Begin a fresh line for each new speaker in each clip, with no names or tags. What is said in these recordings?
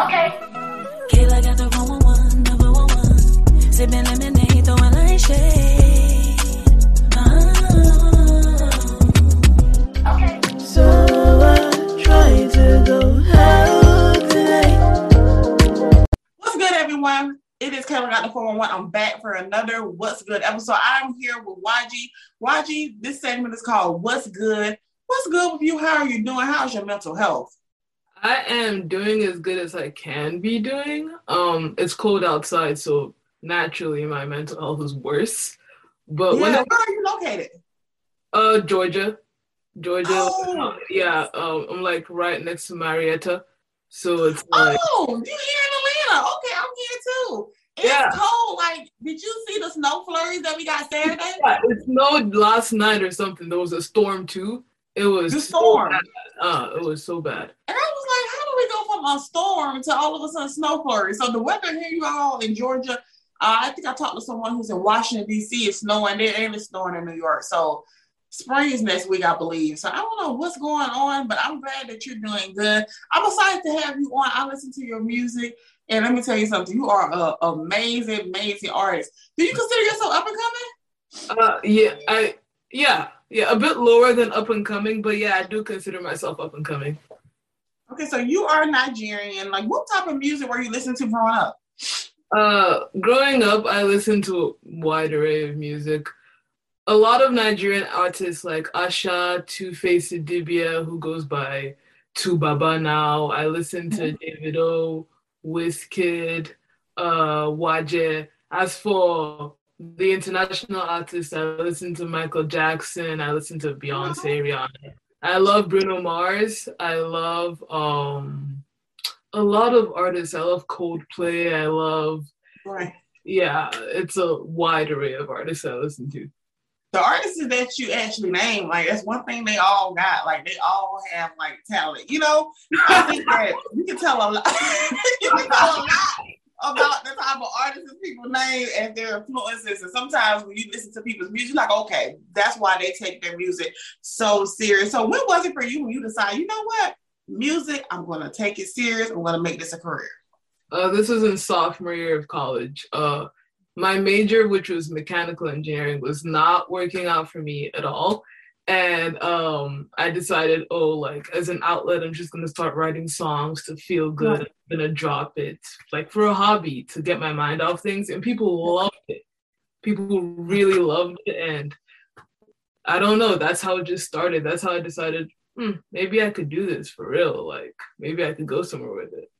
Okay. Kayla got the 111, number one one. Sipping lemonade, throwing like shade. Uh-huh. Okay.
So I try to go out tonight.
What's good, everyone? It is Kayla Got the 411. I'm back for another What's Good episode. I'm here with YG. YG, this segment is called What's Good. What's good with you? How are you doing? How's your mental health?
I am doing as good as I can be doing. Um, it's cold outside, so naturally my mental health is worse. But
yeah,
when
where are you located?
uh Georgia, Georgia,
Oh.
yeah, um, I'm like right next to Marietta, so it's like
Oh, you here in Atlanta? Okay, I'm here too. It's
Yeah.
cold. Like, did you see the snow flurries that we got Saturday?
yeah, it snowed last night or something. There was a storm too. It was
The
so
storm.
bad. Uh, it was so bad.
And I was like, we go from a storm to all of a sudden snow flurry? So the weather here, you all in Georgia, uh, I think I talked to someone who's in Washington D.C. It's snowing there and it's snowing in New York. So spring is next week, I believe. So I don't know what's going on, but I'm glad that you're doing good. I'm excited to have you on. I listen to your music, and let me tell you something. You are an amazing, amazing artist. Do you consider yourself up and coming?
Uh, yeah, I yeah yeah a bit lower than up and coming, but yeah, I do consider myself up and coming.
Okay, so you are Nigerian. Like, what type of music were you listening to growing up?
Uh, growing up, I listened to a wide array of music. A lot of Nigerian artists like Asa, Two Face Idibia, who goes by 2Baba now. I listened to Davido, Wizkid, uh, Waje. As for the international artists, I listened to Michael Jackson. I listened to Beyonce, Rihanna. I love Bruno Mars. I love um a lot of artists. I love Coldplay. I love
Right.
yeah, it's a wide array of artists I listen to.
the artists that you actually name, like that's one thing they all got. Like they all have like talent. You know, I think that you can tell a lot. you can tell a lot about the type of artists people name and their influences. And sometimes when you listen to people's music, you're like, okay, that's why they take their music so serious. So when was it for you when you decided, you know what, music, I'm gonna take it serious. I'm gonna make this a career.
Uh, this was in sophomore year of college. Uh, my major, which was mechanical engineering, was not working out for me at all. And um, I decided, oh, like as an outlet, I'm just gonna start writing songs to feel good. I'm gonna drop it, like for a hobby, to get my mind off things. And people loved it. People really loved it, and I don't know. That's how it just started. That's how I decided, hmm, maybe I could do this for real. Like maybe I could go somewhere with it.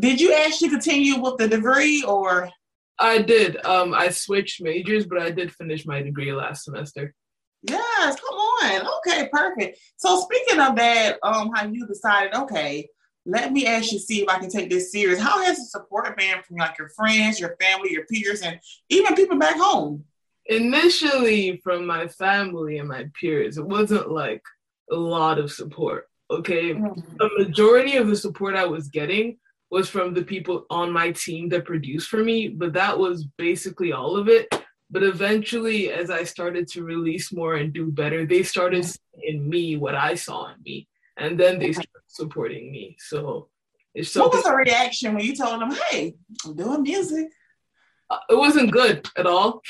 Did you actually continue with the degree or
I did. Um, I switched majors, but I did finish my degree last semester.
Yes, come on. Okay, perfect. So speaking of that, um, how you decided, okay, let me actually see if I can take this serious. How has the support been from like your friends, your family, your peers, and even people back home?
Initially, from my family and my peers, it wasn't like a lot of support. Okay, the majority of the support I was getting was from the people on my team that produced for me, but that was basically all of it. But eventually, as I started to release more and do better, they started seeing in me what I saw in me, and then they started supporting me. So it's
What was the reaction when you told them, hey, I'm doing music?
uh, it wasn't good at all.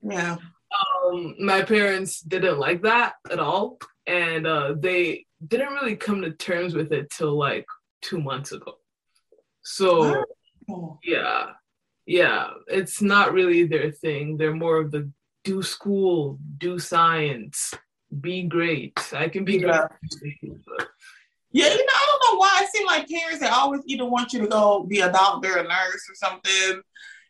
Yeah.
Um, my parents didn't like that at all, and uh, they didn't really come to terms with it till like two months ago. So yeah, yeah, it's not really their thing. They're more of the do school, do science, be great. I can be
Yeah.
great. but-
Yeah, you know, I don't know why. It seems like parents they always either want you to go be a doctor, a nurse, or something.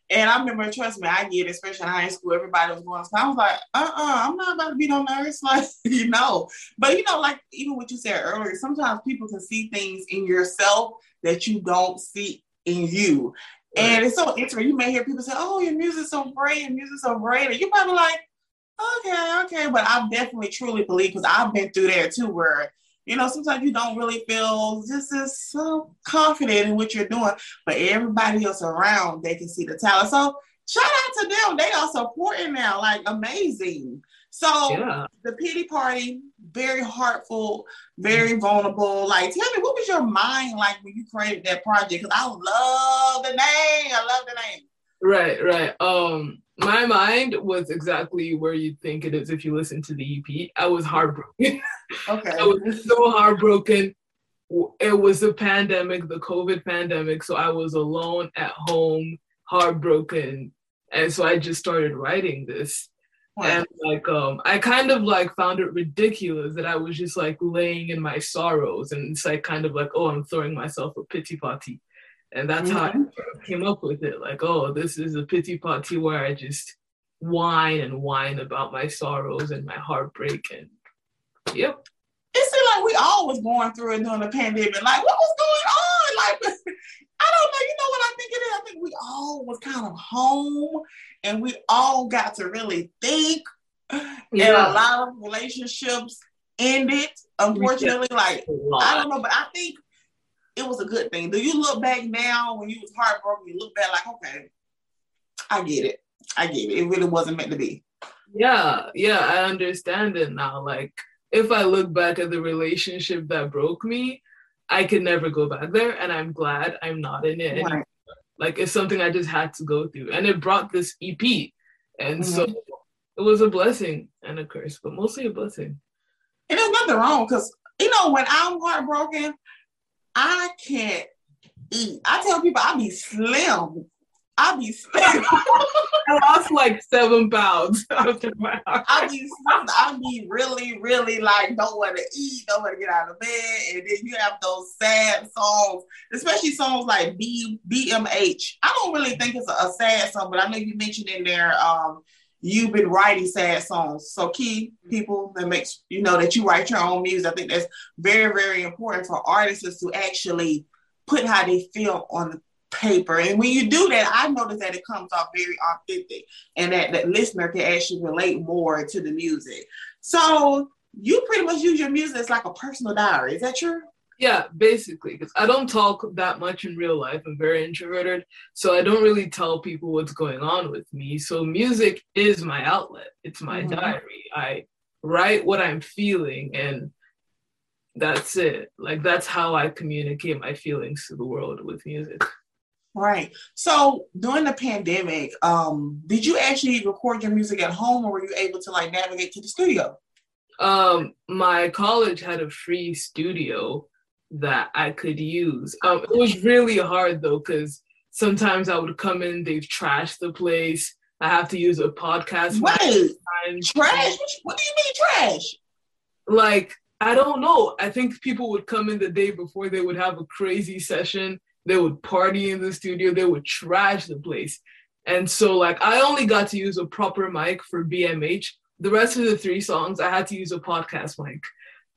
And I remember, trust me, I get, it, especially in high school, everybody was going. So I was like, uh, uh-uh, I'm not about to be no nurse, like you know. But you know, like even what you said earlier, sometimes people can see things in yourself that you don't see in you. And it's so interesting. You may hear people say, "Oh, your music's so great, your music's so great," and you're probably like, "Okay, okay," but I definitely truly believe because I've been through there too, where you know sometimes you don't really feel just as so confident in what you're doing, but everybody else around they can see the talent. So shout out to them; they are supporting now, like amazing. So
Yeah.
the pity party, very heartful, very vulnerable. Like, tell me, what was your mind like when you created that project? Because I love the name. I love the name.
Right, right. Um, my mind was exactly where you think it is if you listen to the EP. I was heartbroken.
Okay.
I was so heartbroken. It was the pandemic, the COVID pandemic. So I was alone at home, heartbroken. And so I just started writing this. And like um I kind of like found it ridiculous that I was just like laying in my sorrows and it's like kind of like, oh, I'm throwing myself a pity party. And that's how I came up with it. Like, oh, this is a pity party where I just whine and whine about my sorrows and my heartbreak and yep.
it seemed like we all was going through it during the pandemic. Like, what was going on? Like, I don't know. You know what I think it is? I think we all was kind of home and we all got to really think. And a lot of relationships ended, unfortunately. Like, I don't know, but I think it was a good thing. Do you look back now when you was heartbroken? You look back like, okay, I get it. I get it. It really wasn't meant to be.
Yeah, yeah, I understand it now. Like, if I look back at the relationship that broke me, I could never go back there, and I'm glad I'm not in it.
Right.
Like, it's something I just had to go through, and it brought this EP, and so
Mhm.
it was a blessing and a curse, but mostly a blessing.
And there's nothing wrong because you know when I'm heartbroken, I can't eat. I tell people I be slim. I be slim.
I lost like seven pounds after my heart.
I be. I be really, really like don't want to eat, don't want to get out of bed, and then you have those sad songs, especially songs like B BMH. I don't really think it's a, a sad song, but I know you mentioned in there. Um, you've been writing sad songs. So key people that makes you know that you write your own music. I think that's very, very important for artists to actually put how they feel on the paper. And when you do that, I notice that it comes off very authentic and that the listener can actually relate more to the music. So you pretty much use your music as like a personal diary. Is that true?
Yeah, basically, because I don't talk that much in real life. I'm very introverted, so I don't really tell people what's going on with me. So music is my outlet. It's my
Mhm.
diary. I write what I'm feeling, and that's it. Like that's how I communicate my feelings to the world with music.
Right. So during the pandemic, um, did you actually record your music at home or were you able to like navigate to the studio?
Um, my college had a free studio that I could use. Um, it was really hard though, because sometimes I would come in, they've trashed the place. I have to use a podcast.
Wait, trash? What do you mean trash?
Like, I don't know. I think people would come in the day before they would have a crazy session. They would party in the studio. They would trash the place. And so, like, I only got to use a proper mic for BMH. The rest of the three songs, I had to use a podcast mic.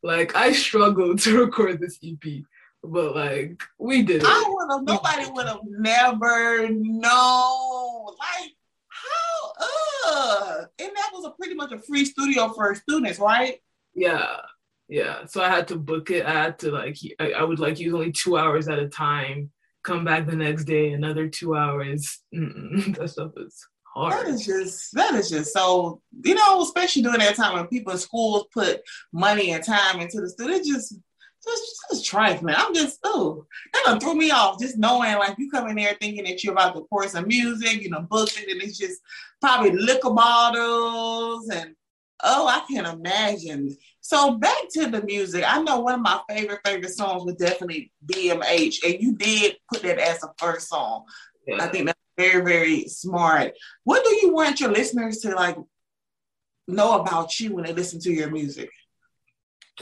Like, I struggled to record this EP, but like, we did it.
I would have, nobody would have never known. Like, how, uh, and that was a pretty much a free studio for students, right?
Yeah. Yeah. So I had to book it. I had to, like, I, I would like use only two hours at a time, come back the next day, another two hours. Mm-mm, that stuff is
That
hard.
is just that is just so you know, especially during that time when people in schools put money and time into the studio, it just just just trifling. I'm just oh that done threw me off just knowing like you come in there thinking that you're about to pour some music, you know, booked it, and it's just probably liquor bottles and oh I can imagine. So back to the music. I know one of my favorite favorite songs was definitely BMH, and you did put that as a first song. I think that's very, very smart. What do you want your listeners to like know about you when they listen to your music?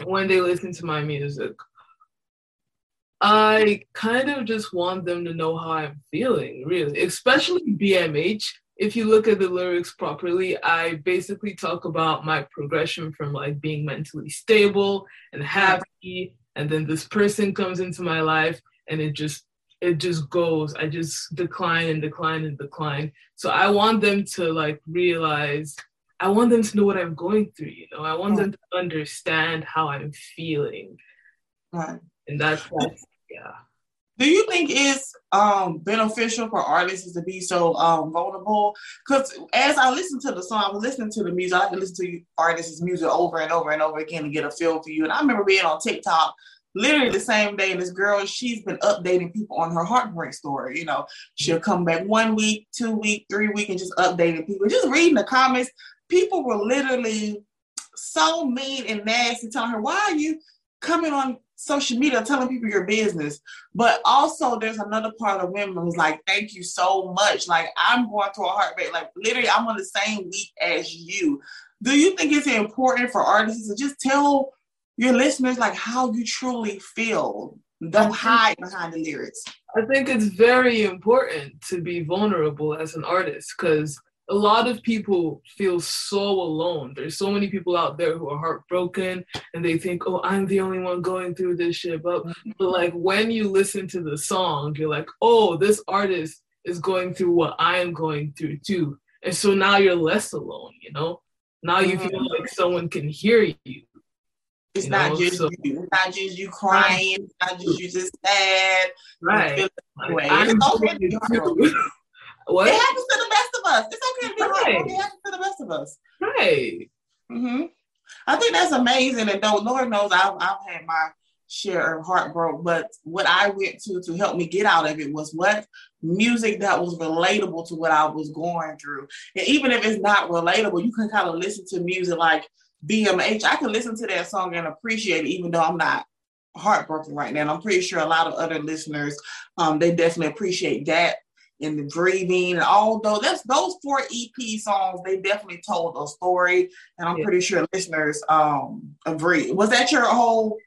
When they listen to my music, I kind of just want them to know how I'm feeling, really, especially BMH. If you look at the lyrics properly, I basically talk about my progression from like being mentally stable and happy, and then this person comes into my life and it just it just goes. I just decline and decline and decline. So I want them to like realize I want them to know what I'm going through, you know. I want them to understand how I'm feeling.
Right.
And that's that's yeah.
Do you think it's um beneficial for artists to be so um vulnerable? Because as I listen to the song, I listening to the music. I can listen to artists' music over and over and over again to get a feel for you. And I remember being on TikTok literally the same day. And this girl, she's been updating people on her heartbreak story. You know, she'll come back one week, two week, three week, and just updating people. Just reading the comments, people were literally so mean and nasty, telling her, "Why are you coming on social media telling people your business?" But also, there's another part of women who's like, "Thank you so much. Like I'm going through a heartbreak. Like literally, I'm on the same week as you." Do you think it's important for artists to just tell your listeners like how you truly feel? Don't hide behind the lyrics.
I think it's very important to be vulnerable as an artist because a lot of people feel so alone. There's so many people out there who are heartbroken and they think, oh, I'm the only one going through this shit. But, but like when you listen to the song, you're like, oh, this artist is going through what I am going through too. And so now you're less alone, you know? Now you feel
Mhm.
like someone can hear you.
It's
You
not
know,
just
so-
you. It's not just you crying. It's not just you just sad.
Right. Like, I'm
okay be
it
heartbroken.
too.
It
what?
happens to the best of us. It's okay to be
Right.
heartbroken. It happens to the best of us.
Right.
hmm I think that's amazing. And though Lord knows I've, I've had my share of heartbreak, but what I went to to help me get out of it was what music that was relatable to what I was going through. And even if it's not relatable, you can kind of listen to music like BMH. I can listen to that song and appreciate it, even though I'm not heartbroken right now. And I'm pretty sure a lot of other listeners, um, they definitely appreciate that and the grieving and although that's those four EP songs, they definitely told a story. And I'm
Yeah.
pretty sure listeners um agree. Was that your whole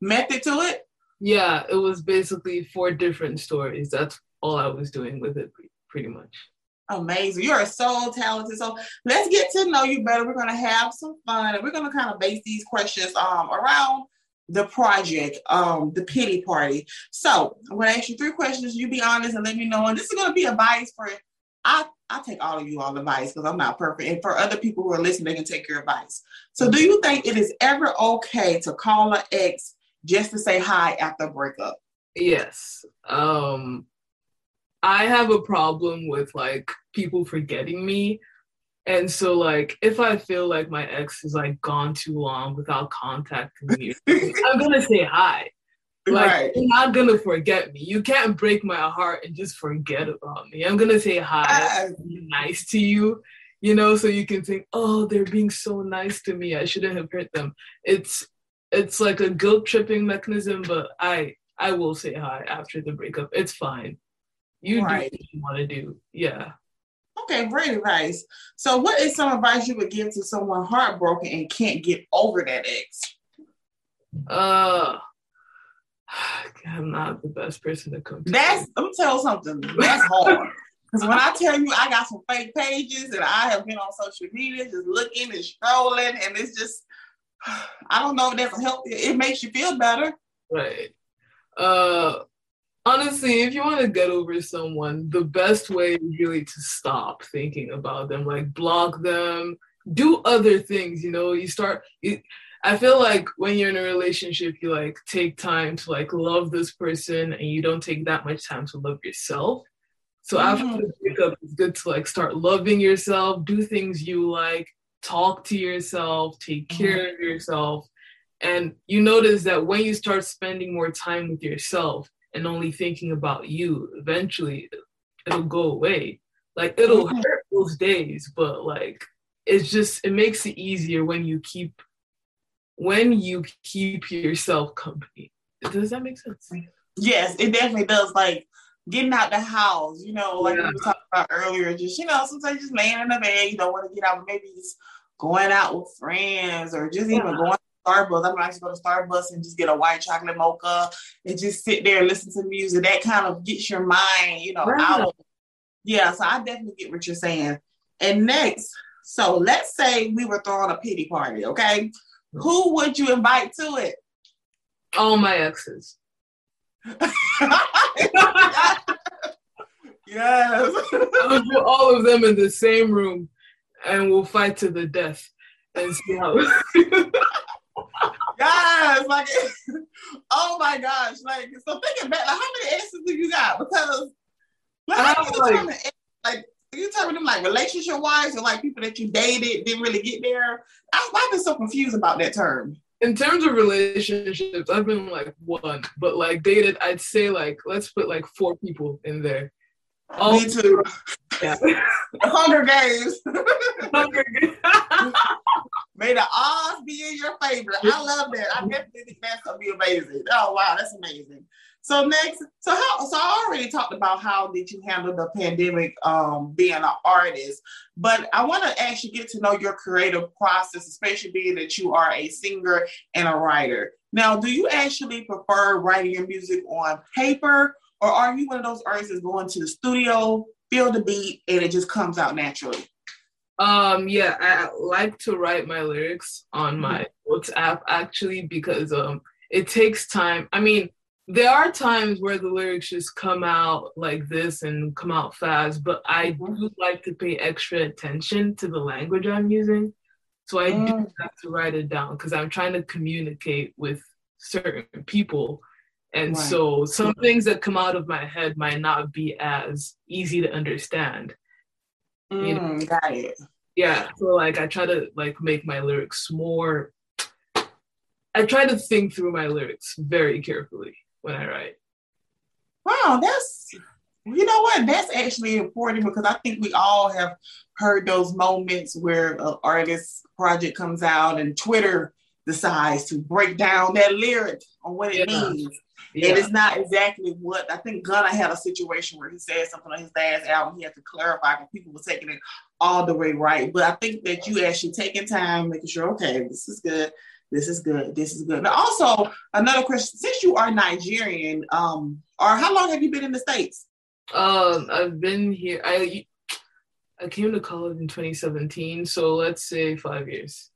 method to it?
Yeah, it was basically four different stories. That's all I was doing with it, pretty much.
Amazing. You are so talented. So let's get to know you better. We're gonna have some fun and we're gonna kind of base these questions um around the project, um, the pity party. So I'm gonna ask you three questions. You be honest and let me know. And this is gonna be advice for I I take all of you all advice because I'm not perfect. And for other people who are listening, they can take your advice. So do you think it is ever okay to call an ex just to say hi after breakup?
Yes. Um I have a problem with like people forgetting me. And so like if I feel like my ex is like gone too long without contacting me, I'm gonna say hi. Like
right.
you're not gonna forget me. You can't break my heart and just forget about me. I'm gonna say hi,
Ah,
be nice to you, you know, so you can think, oh, they're being so nice to me. I shouldn't have hurt them. It's it's like a guilt tripping mechanism, but I I will say hi after the breakup. It's fine. You
Right.
do what you want to do. Yeah.
Okay, great advice. So, what is some advice you would give to someone heartbroken and can't get over that ex?
Uh I'm not the best person to come to.
That's I'm tell something. That's hard. Because when I tell you I got some fake pages and I have been on social media just looking and scrolling, and it's just I don't know if that's healthy. It makes you feel better.
Right. Uh honestly, if you want to get over someone, the best way is really to stop thinking about them, like block them, do other things, you know, you start you, I feel like when you're in a relationship, you like take time to like love this person and you don't take that much time to love yourself. So after
Mhm.
the breakup, it's good to like start loving yourself, do things you like, talk to yourself, take care of yourself. And you notice that when you start spending more time with yourself and only thinking about you, eventually it'll go away. Like it'll hurt those days, but like it's just it makes it easier when you keep when you keep yourself company. Does that make sense?
Yes, it definitely does. Like getting out the house, you know, like
Yeah.
we were talking about earlier, just you know, sometimes just laying in the bed, you don't want to get out, maybe just going out with friends or just even going to Starbucks. I might to go to Starbucks and just get a white chocolate mocha and just sit there and listen to music. That kind of gets your mind, you know,
Right.
out yeah. So I definitely get what you're saying. And next, so let's say we were throwing a pity party, okay? Who would you invite to it?
All my exes.
yes.
I'll put all of them in the same room and we'll fight to the death and see how
Guys, like, oh my gosh, like, so thinking back, like, how many exes do you got? Because, like, how you
like-
like, you telling them like relationship wise or like people that you dated didn't really get there? I, I've been so confused about that term.
In terms of relationships, I've been like one, but like dated, I'd say like let's put like four people in there. Oh,
Me too.
yeah.
Hunger Games. May the odds be in your favor. I love that. I definitely think that's gonna be amazing. Oh wow, that's amazing. So next, so how so I already talked about how did you handle the pandemic um being an artist, but I want to actually get to know your creative process, especially being that you are a singer and a writer. Now, do you actually prefer writing your music on paper, or are you one of those artists that's going to the studio, feel the beat, and it just comes out naturally?
Um, yeah, I like to write my lyrics on my notes app actually because um it takes time. I mean, there are times where the lyrics just come out like this and come out fast, but I
Mhm.
do like to pay extra attention to the language I'm using. So I do
Mm.
have to write it down because I'm trying to communicate with certain people. And
Right.
so some things that come out of my head might not be as easy to understand You know.
Mm, got it.
yeah so like i try to like make my lyrics more i try to think through my lyrics very carefully when i write
Wow, that's you know what? That's actually important because I think we all have heard those moments where an artist project comes out and Twitter decides to break down that lyric on what it
Yeah.
means.
yeah
And it's not exactly what I think Gunna had a situation where he said something on his last album. He had to clarify because people were taking it all the way right. But I think that you actually taking time, making sure, okay, this is good, this is good, this is good. Now, also another question: since you are Nigerian, um, or how long have you been in the states?
um i've been here i i came to college in 2017 so let's say five years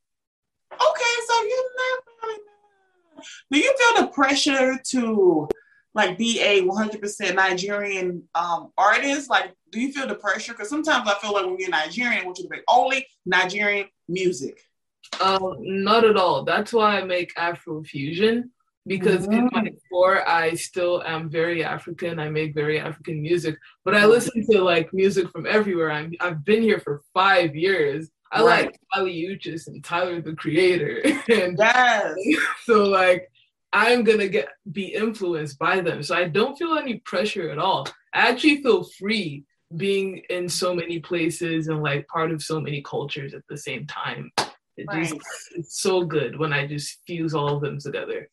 so you never. Do you feel the pressure to like be a 100% Nigerian um, artist? Like, do you feel the pressure? Because sometimes I feel like when you're Nigerian, I want you to make only Nigerian music.
um not at all that's why i make Afro fusion because in my core i still am very african i make very african music but i listen to like music from everywhere i'm i've been here for five years i
Right.
like Kali Uchis and Tyler the Creator and
Yes.
so like I'm gonna get be influenced by them. So I don't feel any pressure at all. I actually feel free being in so many places and like part of so many cultures at the same time. It just it's so good when I just fuse all of them together.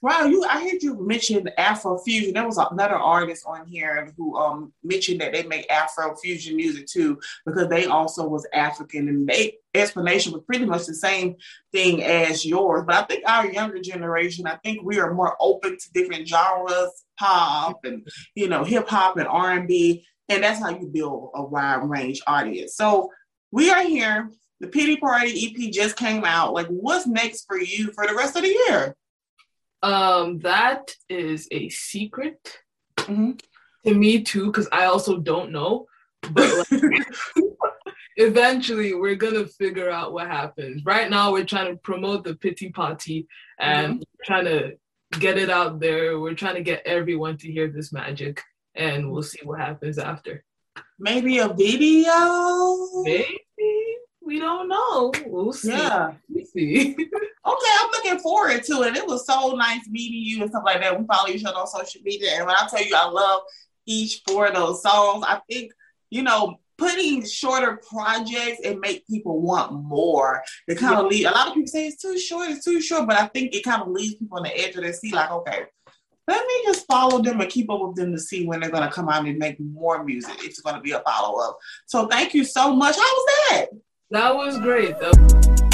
Wow, you I heard you mention Afrofusion. There was another artist on here who um mentioned that they make Afrofusion music too, because they also was African and they explanation was pretty much the same thing as yours. But I think our younger generation, I think we are more open to different genres, pop and you know, hip hop and R and B, and that's how you build a wide range audience. So we are here. The Pity Party EP just came out. Like, what's next for you for the rest of the year?
Um, that is a secret
Mhm.
to me too, because I also don't know. But like, eventually we're gonna figure out what happens. Right now we're trying to promote the pity party and trying to get it out there. We're trying to get everyone to hear this magic and we'll see what happens after.
Maybe a video.
Maybe we don't know. We'll see.
Yeah.
See.
Okay, I'm looking forward to it. It was so nice meeting you and stuff like that. We follow each other on social media, and when I tell you I love each four of those songs, I think you know putting shorter projects and make people want more. It kind of lead. A lot of people say it's too short, it's too short, but I think it kind of leaves people on the edge of their seat, like okay. Let me just follow them and keep up with them to see when they're gonna come out and make more music. It's gonna be a follow up. So thank you so much. How was that?
that was great. That-